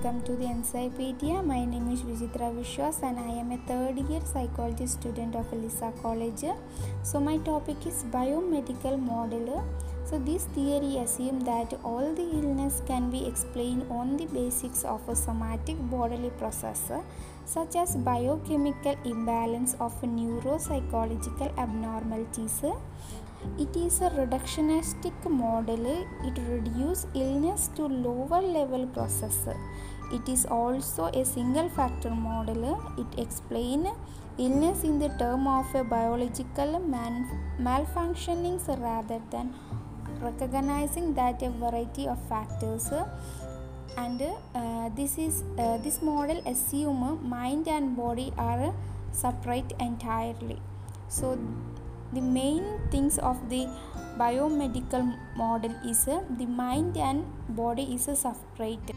welcome to the Encyclopedia. My name is Vijitra Vishwas and I am a third year psychology student of Elisa College. So my topic is biomedical model. So this theory assumes that all the illness can be explained on the basics of a somatic bodily process such as biochemical imbalance of neuropsychological abnormalities it is a reductionistic model. It reduces illness to lower level process. It is also a single factor model. It explains illness in the term of a biological man- malfunctionings rather than recognizing that a variety of factors. And uh, this is uh, this model assume mind and body are separate entirely. So the main things of the biomedical model is uh, the mind and body is separate